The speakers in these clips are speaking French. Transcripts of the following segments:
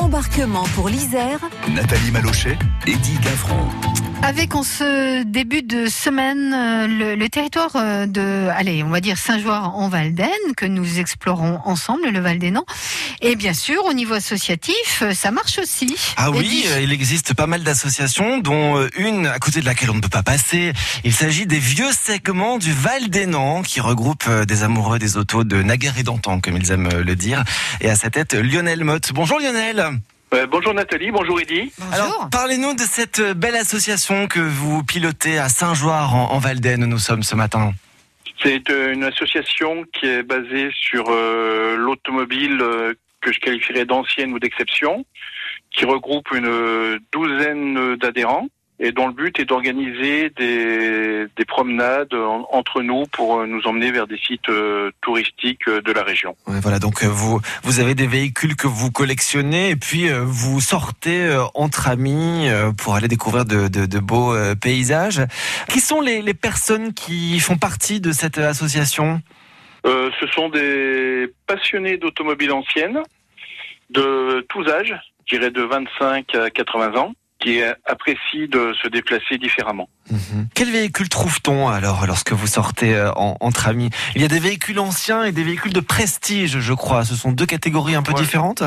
Embarquement pour l'Isère, Nathalie Malochet, Eddie Gavran. Avec en ce début de semaine euh, le, le territoire euh, de, allez, on va dire Saint-Joire en Valdaine que nous explorons ensemble, le Val des Nans. Et bien sûr, au niveau associatif, euh, ça marche aussi. Ah oui, il existe pas mal d'associations, dont une à côté de laquelle on ne peut pas passer. Il s'agit des vieux segments du Val des Nans, qui regroupent des amoureux des autos de naguère et d'antan, comme ils aiment le dire. Et à sa tête, Lionel Motte. Bonjour Lionel. Euh, bonjour Nathalie, bonjour Eddy. Alors, parlez-nous de cette euh, belle association que vous pilotez à Saint-Joire en, en Valdaine, où nous sommes ce matin. C'est euh, une association qui est basée sur euh, l'automobile euh, que je qualifierais d'ancienne ou d'exception, qui regroupe une douzaine d'adhérents et dont le but est d'organiser des, des promenades en- entre nous pour euh, nous emmener vers des sites euh, touristiques euh, de la région. Ouais, voilà, donc vous vous avez des véhicules que vous collectionnez et puis euh, vous sortez euh, entre amis pour aller découvrir de, de, de beaux paysages. Qui sont les, les personnes qui font partie de cette association? Euh, ce sont des passionnés d'automobiles anciennes de tous âges, je dirais de 25 à 80 ans, qui apprécient de se déplacer différemment. Quel véhicule trouve-t-on alors lorsque vous sortez euh, en- entre amis? Il y a des véhicules anciens et des véhicules de prestige, je crois. Ce sont deux catégories un peu Ouais. différentes.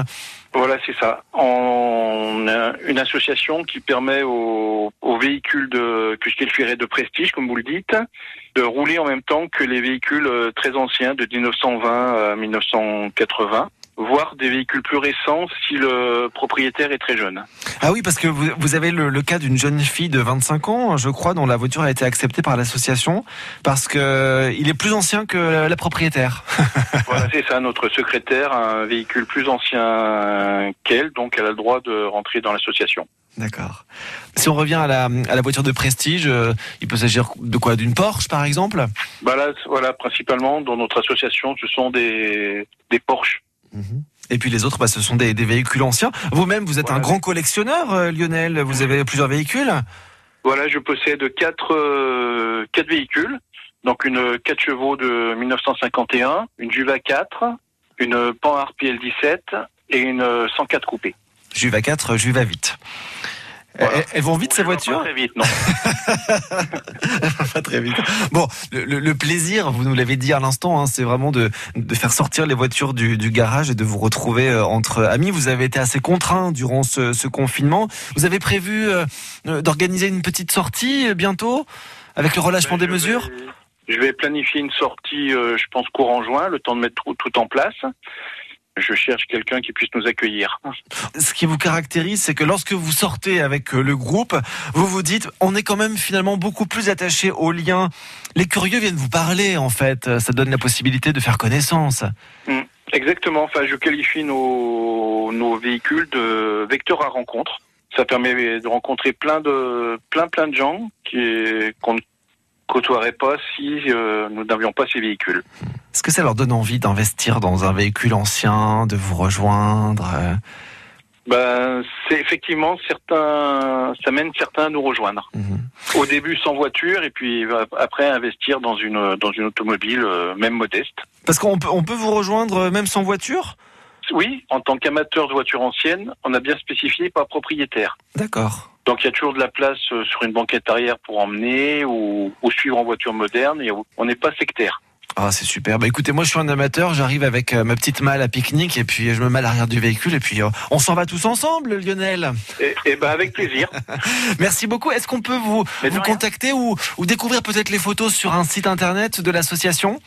Voilà, c'est ça. On a une association qui permet aux, aux véhicules de, que de prestige, comme vous le dites, de rouler en même temps que les véhicules euh, très anciens de 1920 à 1980, voire des véhicules plus récents si le propriétaire est très jeune. Ah oui, parce que vous, vous avez le, le cas d'une jeune fille de 25 ans, je crois, dont la voiture a été acceptée par l'association parce que euh, il est plus ancien que la, la propriétaire. Voilà, c'est ça. Notre secrétaire a un véhicule plus ancien qu'elle, donc elle a le droit de rentrer dans l'association. D'accord. Si on revient à la, à la voiture de prestige, euh, il peut s'agir de quoi? D'une Porsche, par exemple? Bah là, voilà, principalement dans notre association, ce sont des, des Porsche. Et puis les autres, bah, ce sont des, des véhicules anciens. Vous-même, vous êtes Voilà. un grand collectionneur, euh, Lionel. Vous avez plusieurs véhicules Voilà, je possède quatre, euh, quatre véhicules. Donc une 4 chevaux de 1951, une Juva 4, une Panhard PL17 et une 104 coupée. Juve à 4, Juve à 8. Voilà. Elles, vont vite ces Pas voitures Très vite, non. Pas très vite. Bon, le, plaisir, vous nous l'avez dit à l'instant, hein, c'est vraiment de, de faire sortir les voitures du, du garage et de vous retrouver euh, entre amis. Vous avez été assez contraint durant ce, ce confinement. Vous avez prévu euh, euh, d'organiser une petite sortie euh, bientôt avec le relâchement des Je mesures? vais- Je vais planifier une sortie, euh, je pense, courant juin, le temps de mettre tout, tout en place. Je cherche quelqu'un qui puisse nous accueillir. Ce qui vous caractérise, c'est que lorsque vous sortez avec euh, le groupe, vous vous dites, on est quand même finalement beaucoup plus attaché aux liens. Les curieux viennent vous parler, en fait. Ça donne la possibilité de faire connaissance. Exactement. Enfin, je qualifie nos, nos véhicules de vecteurs à rencontre. Ça permet de rencontrer plein de plein plein de gens qui qu'on ne côtoierait pas si euh, nous n'avions pas ces véhicules. Est-ce que ça leur donne envie d'investir dans un véhicule ancien, de vous rejoindre euh? Ben, c'est effectivement certains, ça mène certains à nous rejoindre. Mhm. Au début sans voiture et puis euh, après investir dans une dans une automobile euh, même modeste. Parce qu'on peut, on peut vous rejoindre même sans voiture? Oui, en tant qu'amateur de voitures anciennes, on a bien spécifié pas propriétaire. D'accord. Donc il y a toujours de la place euh, sur une banquette arrière pour emmener ou, ou suivre en voiture moderne et on n'est pas sectaire. Ah, c'est super. Bah écoutez, moi je suis un amateur, j'arrive avec euh, ma petite malle à pique-nique et puis je me mets à l'arrière du véhicule et puis euh, on s'en va tous ensemble, Lionel. Et, et ben avec plaisir. Merci beaucoup. Est-ce qu'on peut vous, vous contacter ou, ou découvrir peut-être les photos sur un site internet de l'association?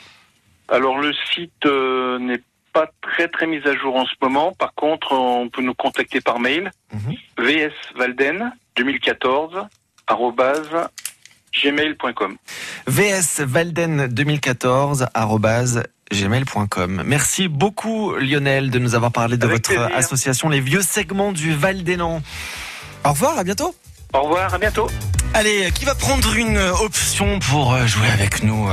Alors le site euh, n'est pas très très mis à jour en ce moment. Par contre, on peut nous contacter par mail Mhm. vsvalden 2014 arobase gmail.com. vsvalden 2014 gmail.com. Merci beaucoup Lionel de nous avoir parlé de Avec votre plaisir. association Les Vieux Segments du Val des Nans. Au revoir, à bientôt. Au revoir, à bientôt. Allez, qui va prendre une option pour jouer avec nous euh,